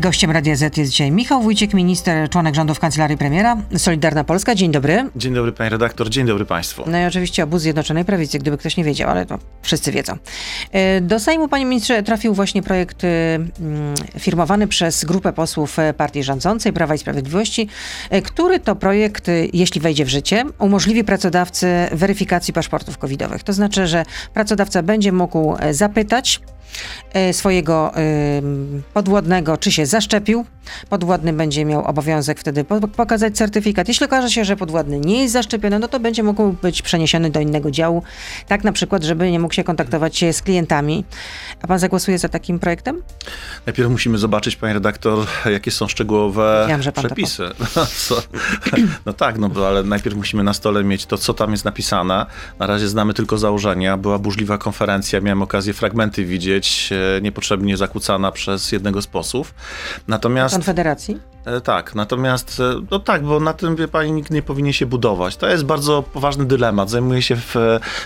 Gościem Radia Z jest dzisiaj Michał Wójcik, minister, członek rządu w Kancelarii Premiera, Solidarna Polska. Dzień dobry. Dzień dobry, panie redaktor, dzień dobry państwu. No i oczywiście obóz Zjednoczonej Prawicy, gdyby ktoś nie wiedział, ale to wszyscy wiedzą. E, do Sejmu, panie ministrze, trafił właśnie projekt e, mm, firmowany przez grupę posłów e, partii rządzącej Prawa i Sprawiedliwości, który to projekt, jeśli wejdzie w życie, umożliwi pracodawcy weryfikacji paszportów covidowych. To znaczy, że pracodawca będzie mógł zapytać, E, swojego podwładnego, czy się zaszczepił. Podwładny będzie miał obowiązek wtedy pokazać certyfikat. Jeśli okaże się, że podwładny nie jest zaszczepiony, no to będzie mógł być przeniesiony do innego działu. Tak na przykład, żeby nie mógł się kontaktować się z klientami. A pan zagłosuje za takim projektem? Najpierw musimy zobaczyć, panie redaktor, jakie są szczegółowe przepisy. no tak, no bo ale najpierw musimy na stole mieć to, co tam jest napisane. Na razie znamy tylko założenia. Była burzliwa konferencja, miałem okazję fragmenty widzieć być e, niepotrzebnie zakłócana przez jednego z posłów. Natomiast... Konfederacji? E, tak, natomiast, e, no tak, bo na tym, wie pani, nikt nie powinien się budować. To jest bardzo poważny dylemat. Zajmuję się w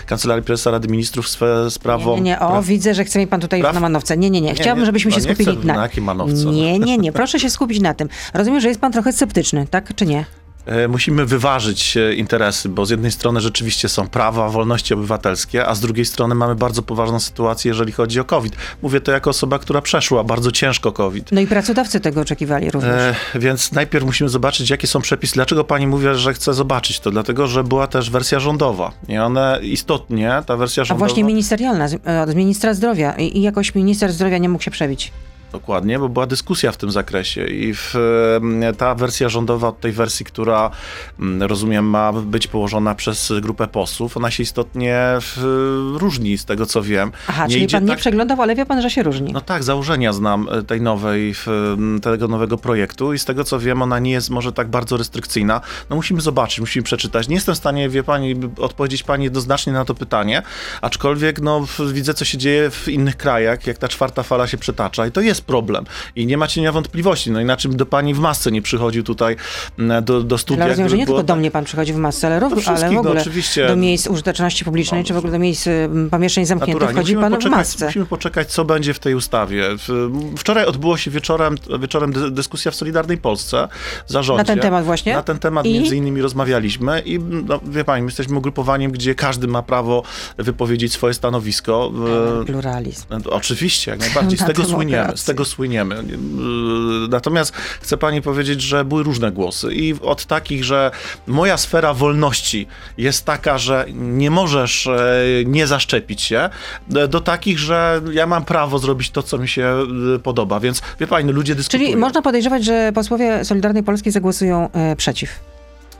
Kancelarii Prezesa Rady Ministrów sprawą... Nie, nie, nie. o, pra... widzę, że chce mi pan tutaj praw... na manowce. Nie, nie, nie. Chciałabym, nie, żebyśmy się skupili na... Na jakiej manowce? Nie, nie, nie. Proszę się skupić na tym. Rozumiem, że jest pan trochę sceptyczny, tak czy nie? E, musimy wyważyć e, interesy, bo z jednej strony rzeczywiście są prawa, wolności obywatelskie, a z drugiej strony mamy bardzo poważną sytuację, jeżeli chodzi o COVID. Mówię to jako osoba, która przeszła bardzo ciężko COVID. No i pracodawcy tego oczekiwali również. E, więc najpierw musimy zobaczyć, jakie są przepisy. Dlaczego pani mówi, że chce zobaczyć to? Dlatego, że była też wersja rządowa. I one istotnie, ta wersja rządowa... A właśnie ministerialna, od ministra zdrowia. I jakoś minister zdrowia nie mógł się przebić. Dokładnie, bo była dyskusja w tym zakresie i w, ta wersja rządowa od tej wersji, która rozumiem ma być położona przez grupę posłów, ona się istotnie różni z tego co wiem. Aha, nie czyli pan tak... nie przeglądał, ale wie pan, że się różni. No tak, założenia znam e, tej nowej, tego nowego projektu i z tego co wiem, ona nie jest może tak bardzo restrykcyjna. No musimy zobaczyć, musimy przeczytać. Nie jestem w stanie, wie pani, odpowiedzieć pani jednoznacznie na to pytanie, aczkolwiek no widzę co się dzieje w innych krajach, jak ta czwarta fala się przetacza i to jest problem. I nie ma cienia wątpliwości. No inaczej do pani w masce nie przychodził tutaj mm, do, do studia. Ale rozumiem, że nie tylko do mnie pan przychodzi w masce, ale, no ale w no ogóle no, do miejsc użyteczności publicznej, no, czy w ogóle do miejsc mm, pomieszczeń zamkniętych wchodzi pan poczekać, w masce. Musimy poczekać, co będzie w tej ustawie. Wczoraj odbyło się wieczorem, wieczorem dyskusja w Solidarnej Polsce zarządzie. Na ten temat właśnie? Na ten temat I? między innymi rozmawialiśmy i no, wie pani, my jesteśmy ugrupowaniem, gdzie każdy ma prawo wypowiedzieć swoje stanowisko. Pluralizm. Oczywiście, jak najbardziej. Z tego słyniemy. Z tego tego słyniemy. Natomiast chcę pani powiedzieć, że były różne głosy i od takich, że moja sfera wolności jest taka, że nie możesz e, nie zaszczepić się, do takich, że ja mam prawo zrobić to, co mi się e, podoba. Więc wie pani, no, ludzie dyskutują. Czyli można podejrzewać, że posłowie Solidarnej Polski zagłosują e, przeciw.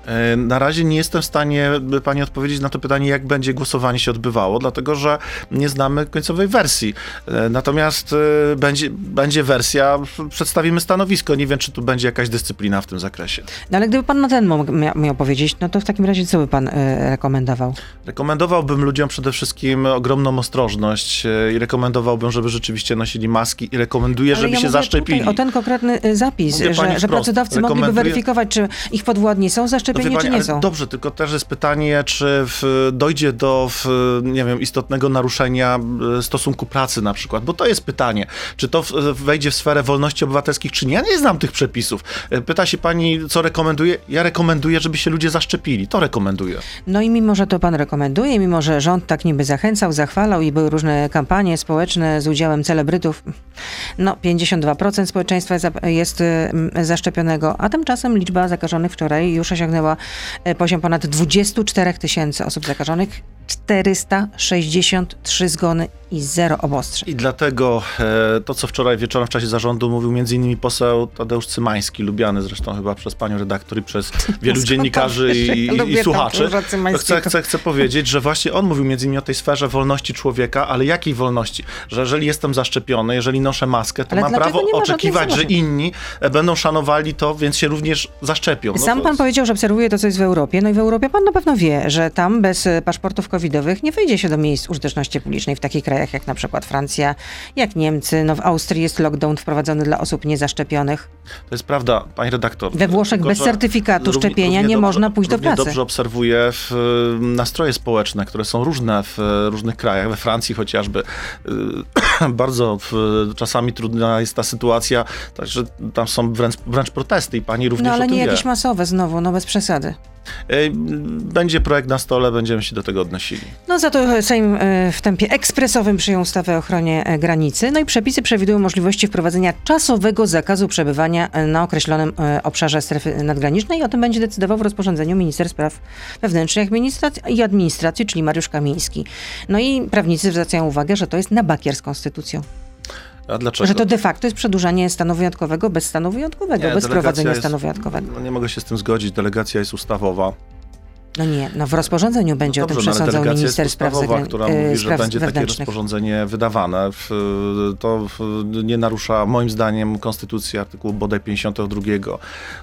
E, na razie nie jestem w stanie pani odpowiedzieć na to pytanie, jak będzie głosowanie się odbywało, dlatego że nie znamy końcowej wersji. E, natomiast e, będzie, będzie wersja, przedstawimy stanowisko. Nie wiem, czy tu będzie jakaś dyscyplina w tym zakresie. No ale gdyby pan na ten moment miał powiedzieć, no to w takim razie co by pan rekomendował? Rekomendowałbym ludziom przede wszystkim ogromną ostrożność i rekomendowałbym, żeby rzeczywiście nosili maski i rekomenduję, ale żeby ja się zaszczepili. O ten konkretny zapis, że, że pracodawcy mogliby weryfikować, czy ich podwładni są zaszczepieni, szczepieni, czy nie są? Dobrze, tylko też jest pytanie, czy w, dojdzie do, w, nie wiem, istotnego naruszenia e, stosunku pracy na przykład, bo to jest pytanie, czy to wejdzie w sferę wolności obywatelskich, czy nie. Ja nie znam tych przepisów. E, pyta się pani, co rekomenduje? Ja rekomenduję, żeby się ludzie zaszczepili. To rekomenduję. No i mimo, że to pan rekomenduje, mimo, że rząd tak niby zachęcał, zachwalał i były różne kampanie społeczne z udziałem celebrytów, no 52% społeczeństwa jest zaszczepionego, a tymczasem liczba zakażonych wczoraj już osiągnęła osiągnęła e, poziom ponad 24 tysięcy osób zakażonych, 463 zgony i zero obostrzeń. I dlatego e, to, co wczoraj wieczorem w czasie zarządu mówił m.in. poseł Tadeusz Cymański, lubiany zresztą chyba przez panią redaktor i przez wielu dziennikarzy i, i, i słuchaczy, chcę, chcę, chcę powiedzieć, że właśnie on mówił m.in. o tej sferze wolności człowieka, ale jakiej wolności? Że jeżeli jestem zaszczepiony, jeżeli noszę maskę, to ale mam prawo oczekiwać, że inni e, będą szanowali to, więc się również zaszczepią. No Sam pan powiedział, że obserwuje to, co jest w Europie, no i w Europie pan na pewno wie, że tam bez paszportów covidowych nie wejdzie się do miejsc użyteczności publicznej w takich krajach jak na przykład Francja, jak Niemcy. No w Austrii jest lockdown wprowadzony dla osób niezaszczepionych. To jest prawda, pani redaktor. We Włoszech bez certyfikatu równie, szczepienia równie nie dobrze, można pójść do pracy. dobrze obserwuję w, nastroje społeczne, które są różne w różnych krajach. We Francji chociażby bardzo w, czasami trudna jest ta sytuacja, także tam są wręcz, wręcz protesty i pani również No ale nie jakieś masowe znowu, no bez przesady. Będzie projekt na stole, będziemy się do tego odnosili. No za to Sejm e, w tempie ekspresowym przyjął ustawę o ochronie e, granicy. No i przepisy przewidują możliwości wprowadzenia czasowego zakazu przebywania e, na określonym obszarze strefy nadgranicznej. O tym będzie decydował w rozporządzeniu minister spraw wewnętrznych i administracji, czyli Mariusz Kamiński. No i prawnicy zwracają uwagę, że to jest na bakier z konstytucją. A dlaczego? Że to de facto jest przedłużanie stanu wyjątkowego bez stanu wyjątkowego, nie, bez wprowadzenia jest, stanu wyjątkowego. No nie mogę się z tym zgodzić. Delegacja jest ustawowa. No nie, no w rozporządzeniu będzie no dobrze, o tym no przesądzał minister spraw zagranicznych. która mówi, że będzie takie rozporządzenie wydawane. To nie narusza moim zdaniem konstytucji artykułu bodaj 52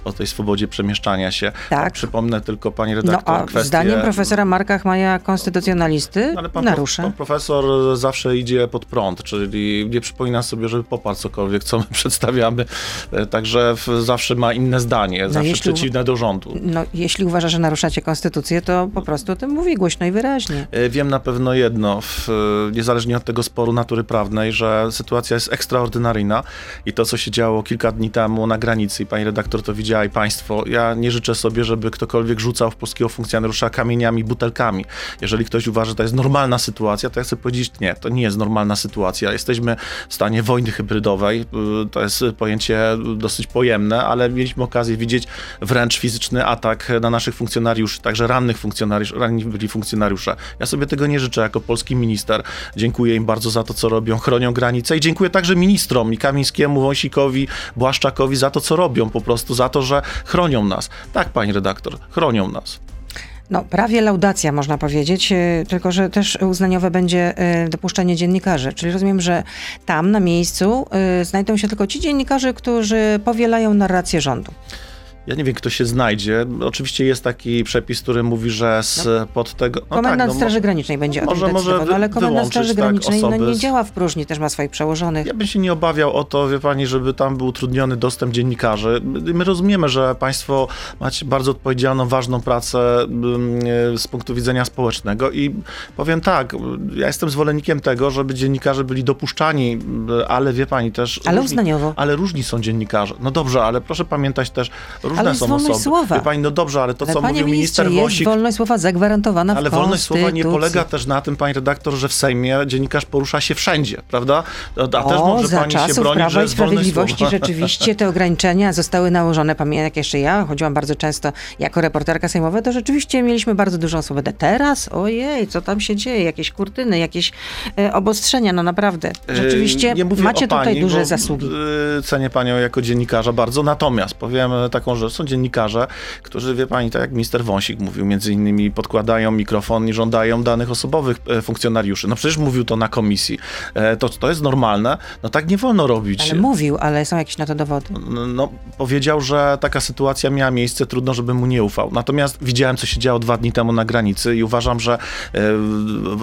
o tej swobodzie przemieszczania się. Tak. Przypomnę tylko pani redaktor no, kwestię... zdaniem profesora Marka Chmaja konstytucjonalisty no, ale pan, narusza. Pan profesor zawsze idzie pod prąd, czyli nie przypomina sobie, żeby poparł cokolwiek, co my przedstawiamy. E, także zawsze ma inne zdanie, no, zawsze jeśli, przeciwne do rządu. No jeśli uważa, że naruszacie konstytucję, konstytucję, to po prostu o tym mówi głośno i wyraźnie. E, wiem na pewno jedno, w, niezależnie od tego sporu natury prawnej, że sytuacja jest ekstraordynaryjna i to, co się działo kilka dni temu na granicy i pani redaktor to widziała i państwo, ja nie życzę sobie, żeby ktokolwiek rzucał w polskiego funkcjonariusza kamieniami, butelkami. Jeżeli ktoś uważa, że to jest normalna sytuacja, to ja chcę powiedzieć, nie, to nie jest normalna sytuacja. Jesteśmy w stanie wojny hybrydowej, y, to jest pojęcie dosyć pojemne, ale mieliśmy okazję widzieć wręcz fizyczny atak na naszych funkcjonariuszy, także rannych funkcjonariuszy, ranni byli funkcjonariusze. Ja sobie tego nie życzę jako polski minister. Dziękuję im bardzo za to, co robią, chronią granice i dziękuję także ministrom i Kamińskiemu, Wąsikowi, Błaszczakowi za to, co robią, po prostu za to, że chronią nas. Tak, pani redaktor, chronią nas. No, prawie laudacja można powiedzieć, e, tylko że też uznaniowe będzie e, dopuszczenie dziennikarzy. Czyli rozumiem, że tam na miejscu e, znajdą się tylko ci dziennikarze, którzy powielają narrację rządu. Ja nie wiem, kto się znajdzie. Oczywiście jest taki przepis, który mówi, że z no. pod tego. No komendant tak, no, Straży Granicznej będzie może, o tym decydował, no, ale komendant Straży tak, Granicznej no, nie działa w próżni, też ma swoich przełożonych. Ja bym się nie obawiał o to, wie pani, żeby tam był utrudniony dostęp dziennikarzy. My rozumiemy, że państwo macie bardzo odpowiedzialną, ważną pracę mm, z punktu widzenia społecznego i powiem tak, ja jestem zwolennikiem tego, żeby dziennikarze byli dopuszczani, ale wie pani też. Ale różni, uznaniowo. Ale różni są dziennikarze. No dobrze, ale proszę pamiętać też, różne ale są osoby. Słowa. Wie pani, no dobrze, ale to, ale co mówił minister jest Wąsik... wolność słowa zagwarantowana ale w Ale wolność słowa nie polega też na tym, pani redaktor, że w Sejmie dziennikarz porusza się wszędzie, prawda? A o, też może za pani czasów się bronić, Prawa i Sprawiedliwości rzeczywiście te ograniczenia zostały nałożone. Pamiętam, jak jeszcze ja chodziłam bardzo często jako reporterka sejmowa, to rzeczywiście mieliśmy bardzo dużą swobodę. Teraz, ojej, co tam się dzieje? Jakieś kurtyny, jakieś e, obostrzenia, no naprawdę. E, rzeczywiście macie pani, tutaj duże zasługi. E, cenię panią jako dziennikarza bardzo, natomiast powiem taką rzecz, są dziennikarze, którzy, wie pani, tak jak minister Wąsik mówił, między innymi podkładają mikrofon i żądają danych osobowych e, funkcjonariuszy. No przecież mówił to na komisji. E, to, to jest normalne. No tak nie wolno robić. Ale mówił, ale są jakieś na to dowody. No, no powiedział, że taka sytuacja miała miejsce, trudno, żeby mu nie ufał. Natomiast widziałem, co się działo dwa dni temu na granicy i uważam, że e,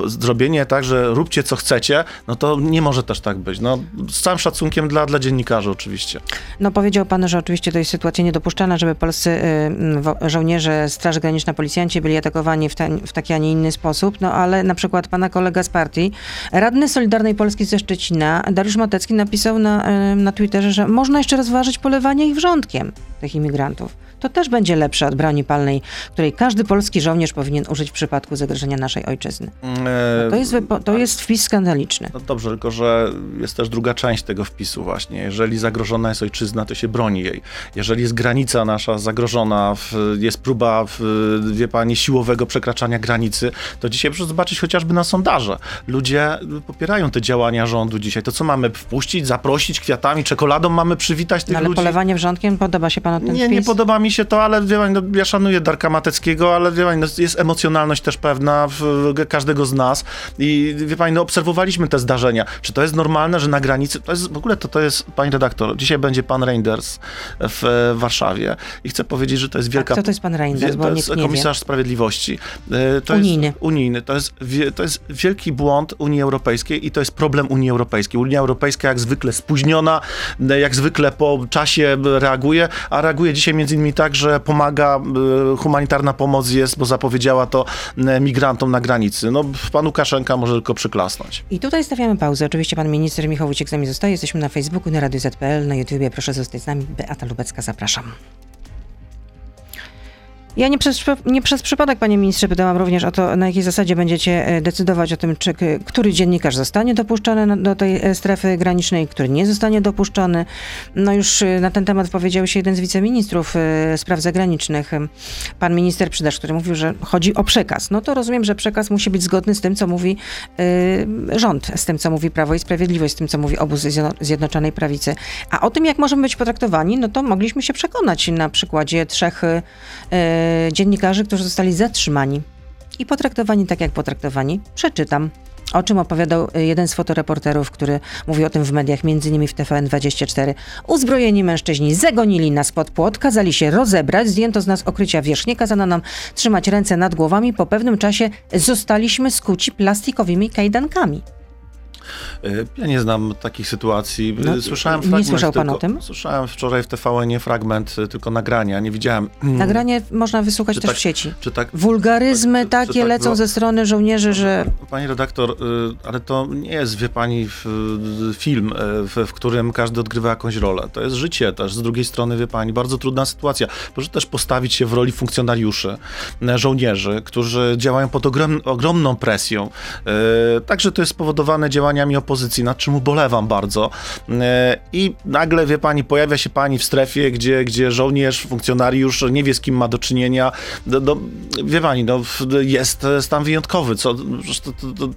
zrobienie tak, że róbcie co chcecie, no to nie może też tak być. No, z całym szacunkiem dla, dla dziennikarzy oczywiście. No powiedział pan, że oczywiście to jest sytuacja niedopuszczalna, żeby polscy y, żołnierze Straży Granicznej, policjanci byli atakowani w, ten, w taki, a nie inny sposób, no ale na przykład pana kolega z partii, radny Solidarnej Polski ze Szczecina, Dariusz Matecki napisał na, na Twitterze, że można jeszcze rozważyć polewanie ich wrzątkiem, tych imigrantów to też będzie lepsze od broni palnej, której każdy polski żołnierz powinien użyć w przypadku zagrożenia naszej ojczyzny. No to, jest, to jest wpis skandaliczny. No dobrze, tylko że jest też druga część tego wpisu właśnie. Jeżeli zagrożona jest ojczyzna, to się broni jej. Jeżeli jest granica nasza zagrożona, jest próba, wie pani, siłowego przekraczania granicy, to dzisiaj proszę zobaczyć chociażby na sondaże. Ludzie popierają te działania rządu dzisiaj. To co mamy wpuścić, zaprosić kwiatami, czekoladą mamy przywitać tych no, ale ludzi? polewanie wrzątkiem podoba się panu ten Nie, wpis? nie podoba mi mi się to, ale wie pani, no, ja szanuję Darka Mateckiego, ale wie pani, no, jest emocjonalność też pewna w, w każdego z nas i wie pani, no, obserwowaliśmy te zdarzenia. Czy to jest normalne, że na granicy, to jest w ogóle to, to jest, pani redaktor, dzisiaj będzie pan Reinders w, w Warszawie i chcę powiedzieć, że to jest wielka... A kto to jest pan Reinders, bo to jest komisarz sprawiedliwości. E, To Unijny. Jest, unijny. To jest, to jest wielki błąd Unii Europejskiej i to jest problem Unii Europejskiej. Unia Europejska jak zwykle spóźniona, e, jak zwykle po czasie reaguje, a reaguje dzisiaj między innymi tak, że pomaga, e, humanitarna pomoc jest, bo zapowiedziała to e, migrantom na granicy. No, pan Łukaszenka może tylko przyklasnąć. I tutaj stawiamy pauzę. Oczywiście pan minister Michał Wójcik z nami zostaje. Jesteśmy na Facebooku, na Radiu ZPL, na YouTubie. Proszę zostać z nami. Beata Lubecka, zapraszam. Ja nie przez, nie przez przypadek, panie ministrze, pytałam również o to, na jakiej zasadzie będziecie e, decydować o tym, czy który dziennikarz zostanie dopuszczony do tej e, strefy granicznej, który nie zostanie dopuszczony. No już e, na ten temat powiedział się jeden z wiceministrów spraw zagranicznych, pan minister Przydasz, który mówił, że chodzi o przekaz. No to rozumiem, że przekaz musi być zgodny z tym, co mówi rząd, z tym, co mówi Prawo i Sprawiedliwość, z tym, co mówi obóz Zjedno- Zjednoczonej Prawicy. A o tym, jak możemy być potraktowani, no to mogliśmy się przekonać na przykładzie trzech dziennikarzy, którzy zostali zatrzymani i potraktowani tak, jak potraktowani. Przeczytam. O czym opowiadał e, jeden z fotoreporterów, który mówił o tym w mediach, innymi w TVN24. Uzbrojeni mężczyźni zagonili nas pod płot, kazali się rozebrać, zdjęto z nas okrycia wierzchnie, kazano nam trzymać ręce nad głowami. Po pewnym czasie zostaliśmy skuci plastikowymi kajdankami. E, Ja nie znam takich sytuacji. No, słyszałem nie słyszał pan tylko, o tym? Słyszałem wczoraj w TVN fragment, e, tylko nagrania. Nie widziałem. Nagranie można wysłuchać Czy też tak- w sieci. Czy tak Wulgaryzmy Czy- czy takie tak lecą było? ze strony żołnierzy, że Pani redaktor, y, ale to nie jest, wie pani, y, film, y, w, w którym każdy odgrywa jakąś rolę. To jest życie też. Z drugiej strony, wie pani, bardzo trudna sytuacja. Proszę też postawić się w roli funkcjonariuszy, y, żołnierzy, którzy działają pod ogrom, ogromną presją. Y, Także to jest spowodowane działaniami opozycji, nad czym ubolewam bardzo. Y, I nagle, wie pani, pojawia się pani w strefie, gdzie, gdzie żołnierz, funkcjonariusz nie wie, z kim ma do czynienia. Do, do, wie pani, no, jest stan wyjątkowy. Co,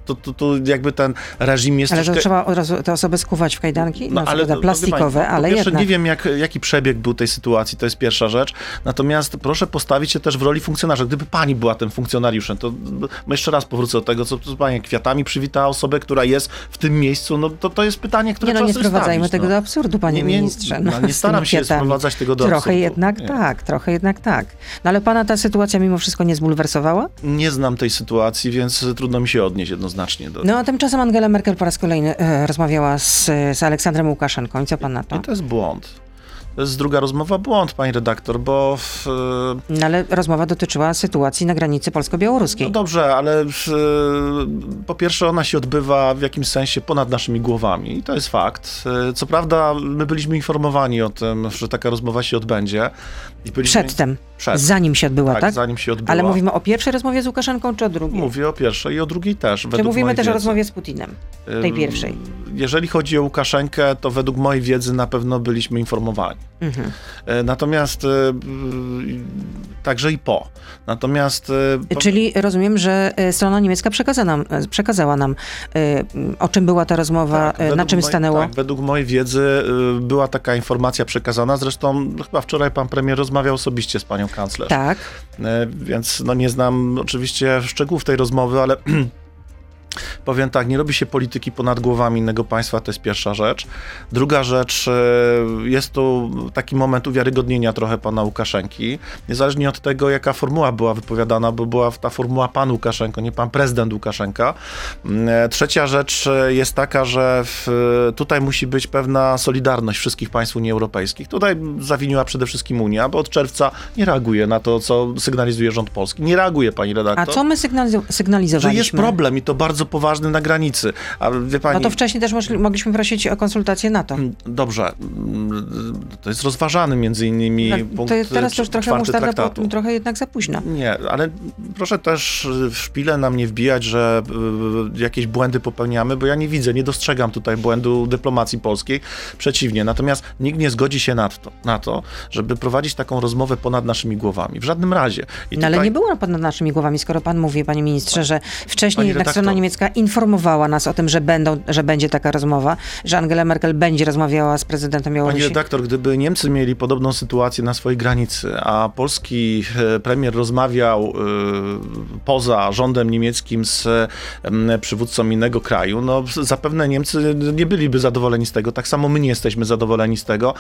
to, to, to, jakby ten reżim jest Ale że troszkę... trzeba od razu tę osobę skuwać w kajdanki? No, ale wie plastikowe, pani, ale pierwsze, jednak. nie wiem, jak, jaki przebieg był tej sytuacji, to jest pierwsza rzecz. Natomiast proszę postawić się też w roli funkcjonarza. Gdyby pani była tym funkcjonariuszem, to no, jeszcze raz powrócę do tego, co co pani kwiatami przywitała osobę, która jest w tym miejscu, no to, to jest pytanie, które Nie no, trzeba nie sprowadzajmy stawić, tego no. do absurdu, panie Nie, nie, ministrze. no, nie z staram się kwiatami. sprowadzać tego do Trochę absurdu. jednak Nie. tak, trochę jednak tak. No ale pana ta sytuacja mimo wszystko nie zbulwersowała? Nie znam tej sytuacji, więc trudno mi się odnieść jednoznacznie do No a tymczasem Angela Merkel po raz kolejny e, rozmawiała z, z Aleksandrem Łukaszenką. I co pan na to? I to jest błąd. To jest druga rozmowa błąd, pani redaktor, bo w, No ale rozmowa dotyczyła sytuacji na granicy no polsko-białoruskiej. dobrze, ale w, po pierwsze ona się odbywa w jakimś sensie ponad naszymi głowami i to jest fakt. Co prawda my byliśmy informowani o tym, że taka rozmowa się odbędzie. I byliśmy, Przedtem, Przed. zanim się odbyła, tak, tak? zanim się odbyła. Ale mówimy o pierwszej rozmowie z Łukaszenką, czy o drugiej? Mówię o pierwszej i o drugiej też. Czy według mówimy też o wiedzy. rozmowie z Putinem? tej pierwszej? Jeżeli chodzi o Łukaszenkę, to według mojej wiedzy na pewno byliśmy informowani. Mhm. E, Natomiast e, także i po. Natomiast e, Czyli rozumiem, że strona niemiecka przekaza nam, przekazała nam, o czym była ta rozmowa, Tak, na czym mojej- stanęło. Tak, według mojej wiedzy była taka informacja przekazana. Zresztą chyba wczoraj pan premier rozmawiał osobiście z panią kanclerz. Tak. E, Więc no nie znam oczywiście szczegółów tej rozmowy, ale powiem tak, nie robi się polityki ponad głowami innego państwa, to jest pierwsza rzecz. Druga rzecz, e, jest tu taki moment uwiarygodnienia trochę pana Łukaszenki, niezależnie od tego, jaka formuła była wypowiadana, bo była ta formuła pan Łukaszenko, nie pan prezydent Łukaszenka. E, Trzecia rzecz e, jest taka, że w, tutaj musi być pewna solidarność wszystkich państw Unii Europejskiej. Tutaj zawiniła przede wszystkim Unia, bo od czerwca nie reaguje na to, co sygnalizuje rząd polski. Nie reaguje, pani A redaktor. co my Że sygnalizowaliśmy? jest problem i to bardzo poważny na granicy. A wie pani... No to wcześniej też mogliśmy prosić o konsultację NATO. Dobrze, mm, to jest rozważany między innymi No, punkt to jest teraz to już trochę po, traktatu. trochę jednak za późno. Nie, ale proszę też w szpilę nam nie wbijać, że y, jakieś błędy popełniamy, bo ja nie widzę, nie dostrzegam tutaj błędu dyplomacji polskiej. Przeciwnie, natomiast nikt nie zgodzi się na to, na to żeby prowadzić taką rozmowę ponad naszymi głowami. W żadnym razie. I No ale tutaj- nie było ponad naszymi głowami, skoro pan mówi, panie ministrze, że wcześniej redaktor. strona niemiecka informowała nas o tym, że, będą, że będzie taka rozmowa, że Angela Merkel będzie rozmawiała z prezydentem Białorusi Pani redaktor, gdyby Niemcy mieli podobną sytuację na swojej granicy, a polski e, premier rozmawiał y, poza rządem niemieckim z y, przywódcą innego kraju, no zapewne Niemcy nie byliby zadowoleni z tego. Tak samo my nie jesteśmy zadowoleni z tego.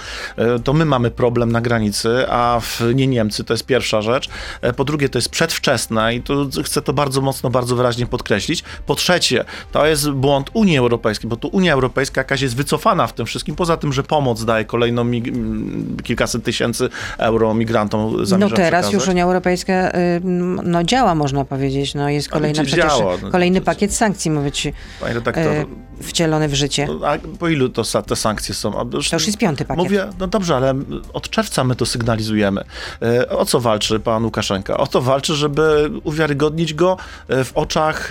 Y, to my mamy problem na granicy, a nie Niemcy. To jest pierwsza rzecz. Po drugie, to jest przedwczesne i tu chcę to bardzo mocno, bardzo wyraźnie podkreślić. Po trzecie, to jest błąd Unii Europejskiej, bo tu Unia Europejska jakaś jest wycofana w tym wszystkim, poza tym, że pomoc daje kolejną kilkaset tysięcy euro migrantom No teraz przekazać. już Unia Europejska no, działa, można powiedzieć. No, jest kolejna przecież, działa? Kolejny pakiet sankcji ma być Panie redaktor, e, wcielony w życie. A po ilu to te sankcje są? To już jest piąty pakiet. Mówię, no dobrze, ale od czerwca my to sygnalizujemy. E, o co walczy pan Łukaszenka? O to walczy, żeby uwiarygodnić go e, w oczach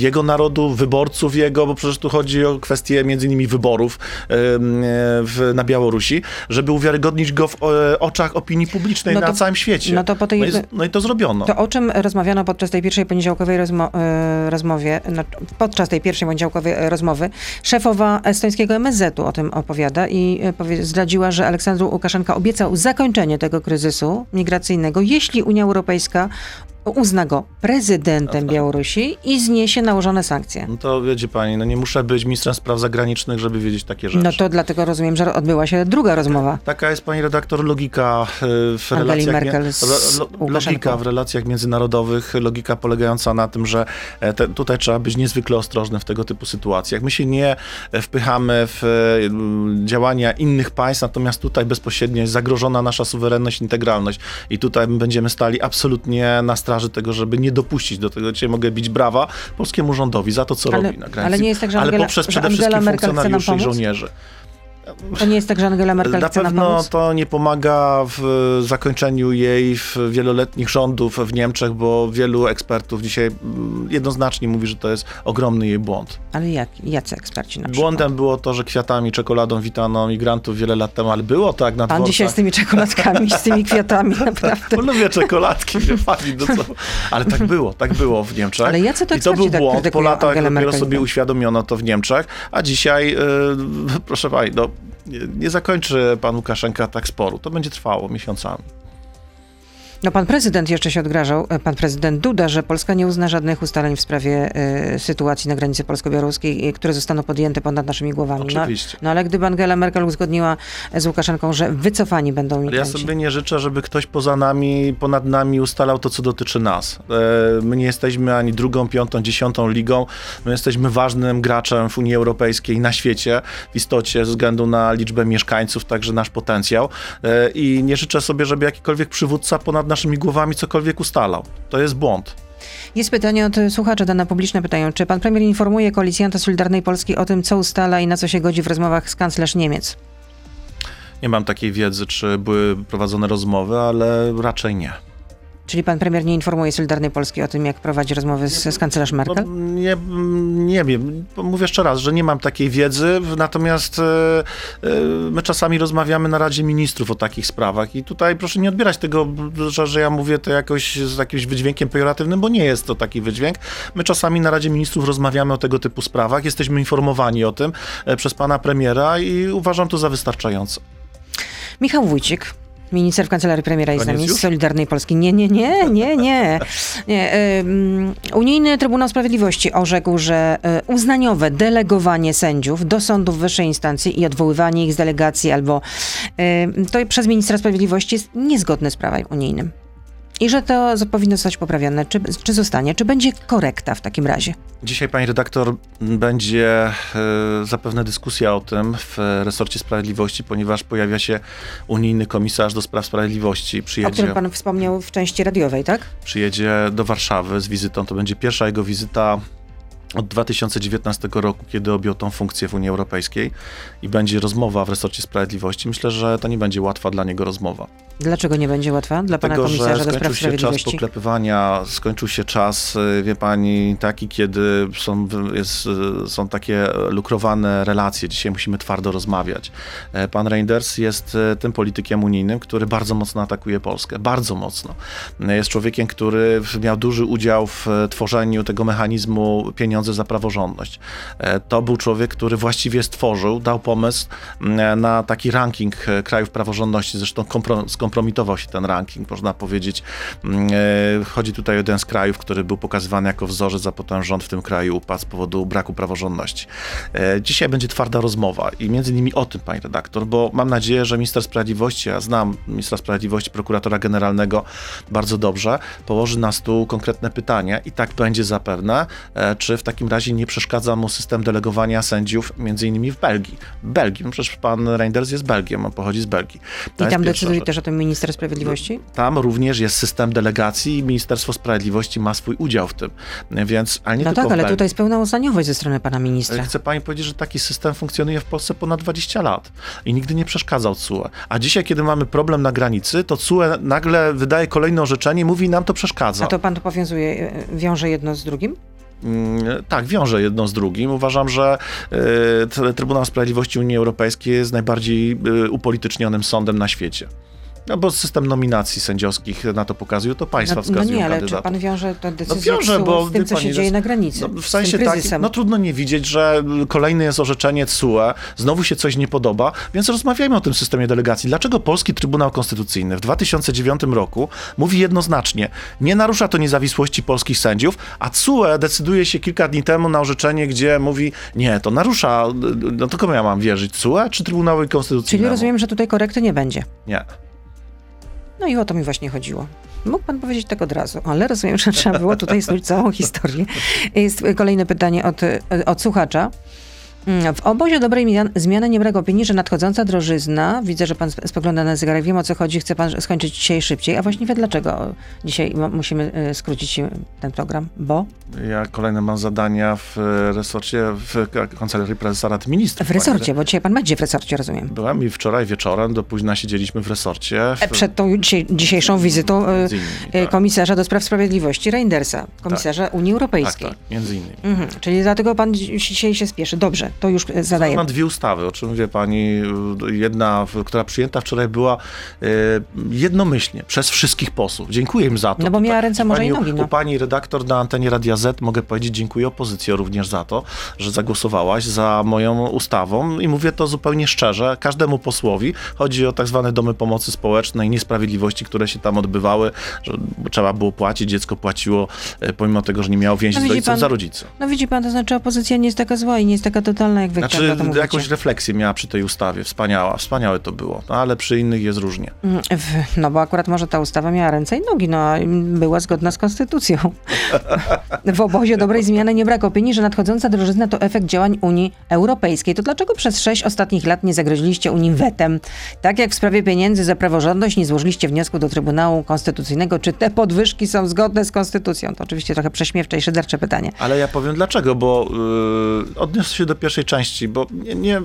jego narodu, wyborców jego, bo przecież tu chodzi o kwestię między innymi wyborów w, na Białorusi, żeby uwiarygodnić go w oczach opinii publicznej no to, na całym świecie. No, to po tej, no, i, no i to zrobiono. To o czym rozmawiano podczas tej pierwszej poniedziałkowej rozmo rozmowie, no, podczas tej pierwszej poniedziałkowej rozmowy, szefowa estońskiego MSZ-u o tym opowiada i e, zdradziła, że Aleksandru Łukaszenka obiecał zakończenie tego kryzysu migracyjnego, jeśli Unia Europejska uzna go prezydentem no Białorusi i zniesie nałożone sankcje. No to wiedzie pani, no nie muszę być ministrem spraw zagranicznych, żeby wiedzieć takie rzeczy. No to dlatego rozumiem, że odbyła się druga rozmowa. Taka jest pani redaktor logika e, w Angeli relacjach Merkel z lo, logika w relacjach międzynarodowych, logika polegająca na tym, że e, te, tutaj trzeba być niezwykle ostrożny w tego typu sytuacjach. My się nie e, wpychamy w działania innych państw, natomiast tutaj bezpośrednio jest zagrożona nasza suwerenność, integralność i tutaj będziemy stali absolutnie na straży straży tego, żeby nie dopuścić do tego. Dzisiaj mogę bić brawa polskiemu rządowi za to, co ale, robi na granicy. Ale nie jest tak, że Angela, ale poprzez przede wszystkim funkcjonariuszy i żołnierzy. To nie jest tak, że Angela Merkel Na pewno to nie pomaga w zakończeniu jej w wieloletnich rządów w Niemczech, bo wielu ekspertów dzisiaj mm, jednoznacznie mówi, że to jest ogromny jej błąd. Ale jak, jacy eksperci na Błądem przykład? było to, że kwiatami, czekoladą witano migrantów wiele lat temu, ale było tak na Pan dworcach. dzisiaj z tymi czekoladkami, z tymi kwiatami, naprawdę. Lubię czekoladki, wie pani, no co? Ale tak było, tak było w Niemczech. Ale jacy to I to był tak błąd. Po latach dopiero sobie uświadomiono to w Niemczech, a dzisiaj, yy, proszę pani, no nie, zakończy pan Łukaszenka tak sporu. To będzie trwało miesiącami. No pan prezydent jeszcze się odgrażał, e, pan prezydent Duda, że Polska nie uzna żadnych ustaleń w sprawie y, sytuacji na granicy polsko-białoruskiej, które zostaną podjęte ponad naszymi głowami. No, Oczywiście. No, no ale gdyby Angela Merkel uzgodniła z Łukaszenką, że wycofani będą migranci. Ja sobie nie życzę, żeby ktoś poza nami, ponad nami ustalał to, co dotyczy nas. E, my nie jesteśmy ani drugą, piątą, dziesiątą ligą. My jesteśmy ważnym graczem w Unii Europejskiej na świecie, w istocie ze względu na liczbę mieszkańców, także nasz potencjał. E, I nie życzę sobie, żeby jakikolwiek przywódca ponad nad naszymi głowami cokolwiek ustalał. To jest błąd. Jest pytanie od słuchaczy, dane publiczne pytają, czy pan premier informuje koalicjanta Solidarnej Polski o tym, co ustala i na co się godzi w rozmowach z kanclerz Niemiec? Nie mam takiej wiedzy, czy były prowadzone rozmowy, ale raczej nie. Czyli pan premier nie informuje Solidarnej Polski o tym, jak prowadzi rozmowy z, z kanclerz Merkel? No, nie, nie wiem. Mówię jeszcze raz, że nie mam takiej wiedzy, natomiast e, e, my czasami rozmawiamy na Radzie Ministrów o takich sprawach i tutaj proszę nie odbierać tego, że, że ja mówię to jakoś z jakimś wydźwiękiem pejoratywnym, bo nie jest to taki wydźwięk. My czasami na Radzie Ministrów rozmawiamy o tego typu sprawach, jesteśmy informowani o tym e, przez pana premiera i uważam to za wystarczające. Michał Wójcik, Minister w kancelarii premiera jest z nami z Solidarnej Polski. Nie, nie, nie, nie, nie. nie. Unijny Trybunał Sprawiedliwości orzekł, że e, uznaniowe delegowanie sędziów do sądów wyższej instancji i odwoływanie ich z delegacji albo to przez ministra sprawiedliwości jest niezgodne z prawem unijnym. I że to powinno zostać poprawione. Czy, czy zostanie? Czy będzie korekta w takim razie? Dzisiaj, pani redaktor, będzie y, zapewne dyskusja o tym w resorcie sprawiedliwości, ponieważ pojawia się unijny komisarz do spraw sprawiedliwości. Przyjedzie, o którym pan wspomniał w części radiowej, tak? Przyjedzie do Warszawy z wizytą. To będzie pierwsza jego wizyta od 2019 roku, kiedy objął tą funkcję w Unii Europejskiej i będzie rozmowa w resorcie sprawiedliwości. Myślę, że to nie będzie łatwa dla niego rozmowa. Dlaczego nie będzie łatwa dla pana komisarza do spraw sprawiedliwości? Skończył się czas poklepywania, skończył się czas, y, wie pani, taki, kiedy są, jest, y, są takie lukrowane relacje. Dzisiaj musimy twardo rozmawiać. E, pan Reinders jest e, tym politykiem unijnym, który bardzo mocno atakuje Polskę. Bardzo mocno. E, jest człowiekiem, który miał duży udział w tworzeniu tego mechanizmu pieniądza pieniądze za praworządność. E, to był człowiek, który właściwie stworzył, dał pomysł na taki ranking e, krajów praworządności. Zresztą skompromitował się ten ranking, można powiedzieć. Mm, chodzi tutaj o jeden z krajów, który był pokazywany jako wzorzec, a potem rząd w tym kraju upadł z powodu braku praworządności. Dzisiaj będzie twarda rozmowa i między innymi o tym, pani redaktor, bo mam nadzieję, że minister sprawiedliwości, ja znam ministra sprawiedliwości, prokuratora generalnego bardzo dobrze, położy na stół konkretne pytania i tak będzie zapewne, e, czy w takim razie nie przeszkadza mu system delegowania sędziów między innymi w Belgii. Belgii, no przecież pan Reinders jest Belgiem, on pochodzi z Belgii. To I tam decyduje też o tym minister sprawiedliwości? Tam również jest system delegacji i Ministerstwo Sprawiedliwości ma swój udział w tym, więc, ale nie no tak, ale Belgii. tutaj jest pełna uznaniowość ze strony pana ministra. Chcę pani powiedzieć, że taki system funkcjonuje w Polsce ponad 20 lat i nigdy nie przeszkadzał CUE. A dzisiaj, kiedy mamy problem na granicy, to CUE nagle wydaje kolejne orzeczenie, mówi nam to przeszkadza. A to pan to powiązuje, e, wiąże jedno z drugim? Mm, tak, wiąże jedno z drugim. Uważam, że y, Trybunał Sprawiedliwości Unii Europejskiej jest najbardziej y, upolitycznionym sądem na świecie. No bo system nominacji sędziowskich na to pokazuje, to państwa no, wskazują No nie, ale kandydatów. czy pan wiąże tę decyzję no wiąże, bo, z tym, co się dzieje na granicy? No, w sensie takim, no trudno nie widzieć, że kolejne jest orzeczenie CUE, znowu się coś nie podoba, więc rozmawiajmy o tym systemie delegacji. Dlaczego Polski Trybunał Konstytucyjny w 2009 roku mówi jednoznacznie, nie narusza to niezawisłości polskich sędziów, a CUE decyduje się kilka dni temu na orzeczenie, gdzie mówi, nie, to narusza, no to komu ja mam wierzyć, CUE czy Trybunałowi Konstytucyjnemu? Czyli rozumiem, że tutaj korekty nie będzie. Nie. No i o to mi właśnie chodziło. Mógł pan powiedzieć tak od razu, ale rozumiem, że trzeba było tutaj snuć całą historię. Jest kolejne pytanie od, od słuchacza. Mm, w obozie dobrej zmiany nie brak opinii, że nadchodząca drożyzna, widzę, że pan spogląda na zegarek, wiem o co chodzi, chce pan skończyć dzisiaj szybciej, a właściwie dlaczego dzisiaj musimy e, skrócić ten program? Bo? Ja kolejne mam zadania w resorcie, w Kancelarii Prezesa Rady Ministrów. W resorcie, bo dzisiaj pan będzie w resorcie, rozumiem. Byłem i wczoraj wieczorem do późna siedzieliśmy w resorcie. W... E, przed tą dzisiaj, dzisiejszą wizytą e, innymi, tak. komisarza do spraw sprawiedliwości Reindersa, komisarza tak. Unii Europejskiej. Tak, tak, między innymi. Mhm. Czyli dlatego pan dzisiaj się spieszy. Dobrze to już zadaję. Mam dwie ustawy, o czym wie pani. Jedna, która przyjęta wczoraj była e, jednomyślnie przez wszystkich posłów. Dziękuję im za to. No bo miała ręce, może i nogi. No. U pani redaktor na antenie Radia Z mogę powiedzieć dziękuję opozycji również za to, że zagłosowałaś za moją ustawą i mówię to zupełnie szczerze, każdemu posłowi. Chodzi o tak zwane domy pomocy społecznej, niesprawiedliwości, które się tam odbywały, że trzeba było płacić, dziecko płaciło e, pomimo tego, że nie miało więzi no z rodziców za rodziców. No widzi pan, to znaczy opozycja nie jest taka zła i nie jest taka totalna, jak wy Znaczy tak jakąś refleksję miała przy tej ustawie, wspaniała, wspaniałe to było, no, ale przy innych jest różnie. Mm, no bo akurat może ta ustawa miała ręce i nogi, no była zgodna z konstytucją. w obozie dobrej zmiany nie brak opinii, że nadchodząca drożyzna to efekt działań Unii Europejskiej. To dlaczego przez sześć ostatnich lat nie zagroziliście Unii wetem? Tak jak w sprawie pieniędzy za praworządność nie złożyliście wniosku do Trybunału Konstytucyjnego, czy te podwyżki są zgodne z konstytucją? To oczywiście trochę prześmiewcze i szydercze pytanie. Ale ja powiem dlaczego, bo yy, odniosę się do pierwszej części, bo nie, nie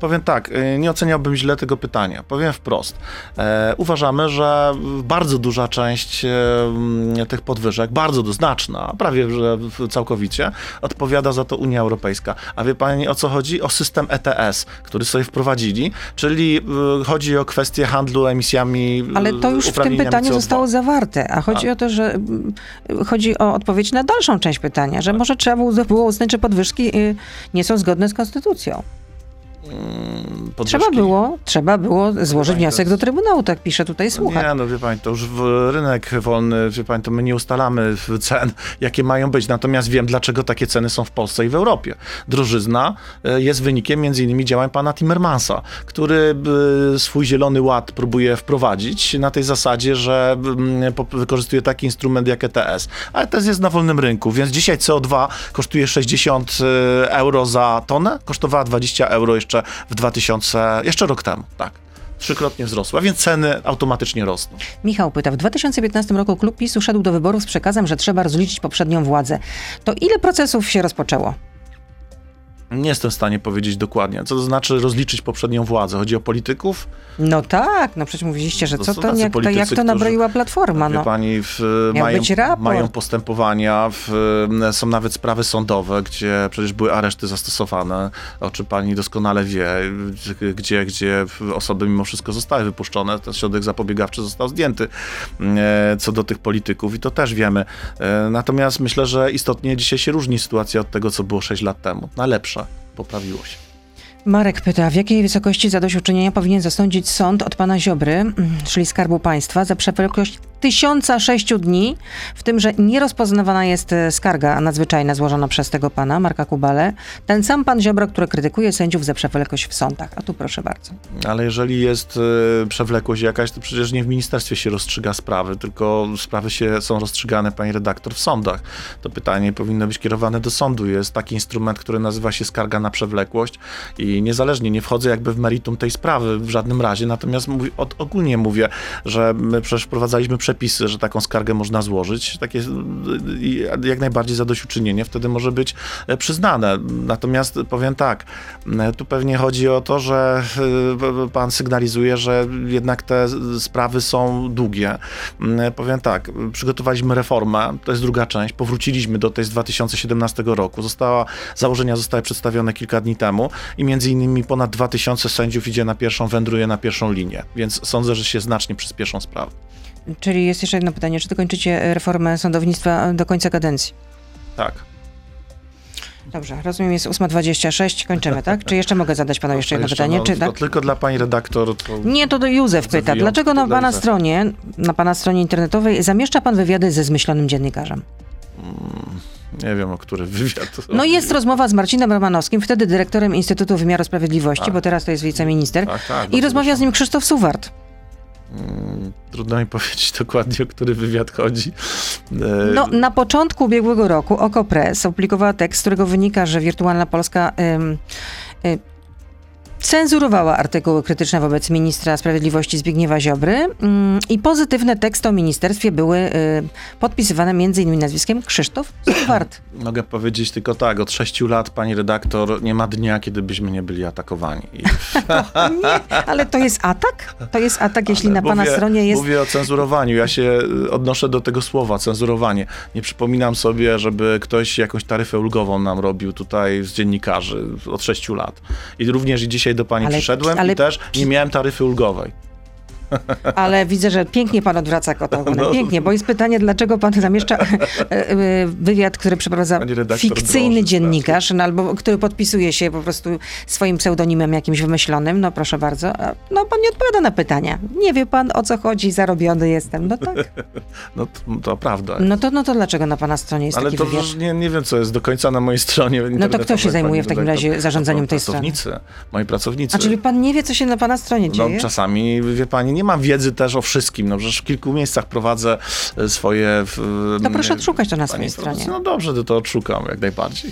powiem tak, y, nie oceniałbym źle tego pytania. Powiem wprost. E, uważamy, że bardzo duża część e, tych podwyżek, bardzo znaczna, prawie że całkowicie, odpowiada za to Unia Europejska. A wie pani o co chodzi? O system ETS, który sobie wprowadzili, czyli y, chodzi o kwestię handlu emisjami. Ale to już w tym pytaniu CO2. zostało zawarte, a chodzi a. o to, że y, chodzi o odpowiedź na dalszą część pytania, że może trzeba było uznać, że podwyżki nie są zgodne z konstytucją. Podwyżki. Trzeba było, trzeba było złożyć wniosek do Trybunału, tak pisze tutaj słuchacz. Nie, no wie pani, to już rynek wolny, wie pani, to my nie ustalamy cen, jakie mają być, natomiast wiem, dlaczego takie ceny są w Polsce i w Europie. Drożyzna e, jest wynikiem między innymi działań pana Timmermansa, który e, swój zielony ład próbuje wprowadzić na tej zasadzie, że mm, wykorzystuje taki instrument jak ETS. A ETS jest na wolnym rynku, więc dzisiaj CO2 kosztuje 60 e, euro za tonę, kosztowała 20 euro jeszcze jeszcze w 2000, jeszcze rok temu, tak trzykrotnie wzrosła, więc ceny automatycznie rosną. Michał pyta, w 2015 roku klub PiSu szedł do wyborów z przekazem, że trzeba rozliczyć poprzednią władzę. To ile procesów się rozpoczęło? Nie jestem w stanie powiedzieć dokładnie. Co to znaczy rozliczyć poprzednią władzę? Chodzi o polityków? No tak, no przecież mówiliście, że To co to, jak, to, politycy, jak to nabroiła Platforma, no. pani, w, mają, mają postępowania, w, są nawet sprawy sądowe, gdzie przecież były areszty zastosowane, o czym pani doskonale wie, gdzie, gdzie osoby mimo wszystko zostały wypuszczone, ten środek zapobiegawczy został zdjęty e, co do tych polityków i to też wiemy. E, Natomiast myślę, że istotnie dzisiaj się różni sytuacja od tego, co było 6 lat temu. Na lepsze poprawiło się. Marek pyta, w jakiej wysokości zadośćuczynienia powinien zasądzić sąd od pana Ziobry, mm, czyli Skarbu Państwa, za przewlekłość 1006 dni, w tym, że nierozpoznawana jest e, skarga nadzwyczajna złożona przez tego pana, Marka Kubale. Ten sam pan Ziobro, który krytykuje sędziów za przewlekłość w sądach. A tu proszę bardzo. Ale jeżeli jest e, przewlekłość jakaś, to przecież nie w ministerstwie się rozstrzyga sprawy, tylko sprawy się są rozstrzygane, pani redaktor, w sądach. To pytanie powinno być kierowane do sądu. Jest taki instrument, który nazywa się skarga na przewlekłość i niezależnie, nie wchodzę jakby w meritum tej sprawy w żadnym razie, natomiast mówi, od, ogólnie mówię, że my przecież wprowadzaliśmy przepisy, że taką skargę można złożyć, takie jak najbardziej zadośćuczynienie wtedy może być e, przyznane. Natomiast powiem tak, e, tu pewnie chodzi o to, że e, pan sygnalizuje, że jednak te sprawy są długie. Mm, Powiem tak, przygotowaliśmy reformę, to jest druga część, powróciliśmy do tej z 2017 roku. Została, założenia zostały przedstawione kilka dni temu i między innymi ponad 2000 sędziów idzie na pierwszą, wędruje na pierwszą linię, więc sądzę, że się znacznie przyspieszą sprawy. Czyli jest jeszcze jedno pytanie, czy dokończycie e, reformę sądownictwa do końca kadencji? Tak. Dobrze, rozumiem, jest 8.26, kończymy, tak? Czy jeszcze mogę zadać panu jeszcze jedno pytanie? no, Czy tylko, tak? tylko dla pani redaktor. To... Nie, to do Józef pyta. Dlaczego na pana stronie, na pana stronie internetowej zamieszcza pan wywiady ze zmyślonym dziennikarzem? Nie wiem, o który wywiad. No jest rozmowa z Marcinem Romanowskim, wtedy dyrektorem Instytutu Wymiaru Sprawiedliwości, Tak. bo teraz to jest wiceminister. Tak, tak. I rozmawia z nim Krzysztof Suwart. Mm, Trudno mi powiedzieć dokładnie, o który wywiad chodzi. E, No, na początku ubiegłego roku OKO.press opublikowała tekst, z którego wynika, że Wirtualna Polska ym, y, cenzurowała artykuły krytyczne wobec ministra sprawiedliwości Zbigniewa Ziobry ym, i pozytywne teksty o ministerstwie były y, podpisywane m.in. nazwiskiem Krzysztof Suwart. Mogę powiedzieć tylko tak, od sześciu lat, pani redaktor, nie ma dnia, kiedy byśmy nie byli atakowani. I, Nie, ale to jest atak? To jest atak, jeśli Ale na pana mówię, stronie jest... Mówię o cenzurowaniu. Ja się y, odnoszę do tego słowa, cenzurowanie. Nie przypominam sobie, żeby ktoś jakąś taryfę ulgową nam robił tutaj z dziennikarzy od sześciu lat. I również i dzisiaj do pani Ale- przyszedłem ale- i też nie miałem taryfy ulgowej. Ale widzę, że pięknie pan odwraca kota. No. Pięknie, bo jest pytanie, dlaczego pan zamieszcza e, e, wywiad, który przeprowadza fikcyjny drąży dziennikarz, no, albo który podpisuje się po prostu swoim pseudonimem jakimś wymyślonym. No proszę bardzo. No pan nie odpowiada na pytania. Nie wie pan o co chodzi, zarobiony jestem. No tak. No to, to prawda. No to, no to dlaczego na pana stronie jest Ale taki to wywiad? nie, nie wiem, co jest do końca na mojej stronie. No to kto się zajmuje w takim razie zarządzaniem No tej strony? Pracownicy, moi pracownicy. A czyli pan nie wie, co się na pana stronie No, dzieje? czasami, wie pani, nie mam wiedzy też o wszystkim. No, przecież w kilku miejscach prowadzę e, swoje... w- To proszę odszukać to na swojej stronie. No dobrze, to, to odszukam jak najbardziej.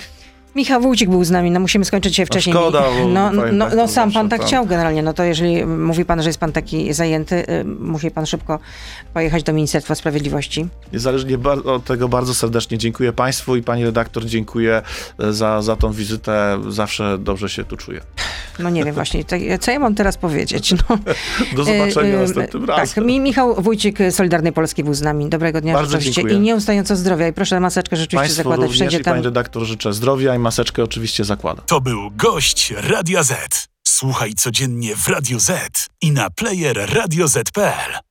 Michał Wójcik był z nami, no musimy skończyć dzisiaj wcześniej. szkoda, bo no, powiem no, tak, no sam pan tak tam- chciał generalnie, no to jeżeli mówi pan, że jest pan taki zajęty, y, musi pan szybko pojechać do Ministerstwa Sprawiedliwości. Niezależnie od tego bardzo serdecznie dziękuję Państwu i Pani redaktor dziękuję e, za, za tą wizytę. Zawsze dobrze się tu czuję. No nie wiem właśnie, tak, co ja mam teraz powiedzieć? No. Do zobaczenia Y, y, następnym Tak, razem. Mi, Michał Wójcik Solidarnej Polski był z nami. Dobrego dnia Bardzo rzeczywiście dziękuję. i nieustająco zdrowia. I proszę maseczkę rzeczywiście Państwu zakładać również wszędzie tam. Pani redaktor życzę zdrowia maseczkę oczywiście zakładam. To był gość Radia Z. Słuchaj codziennie w Radio Z i na player radioz.pl.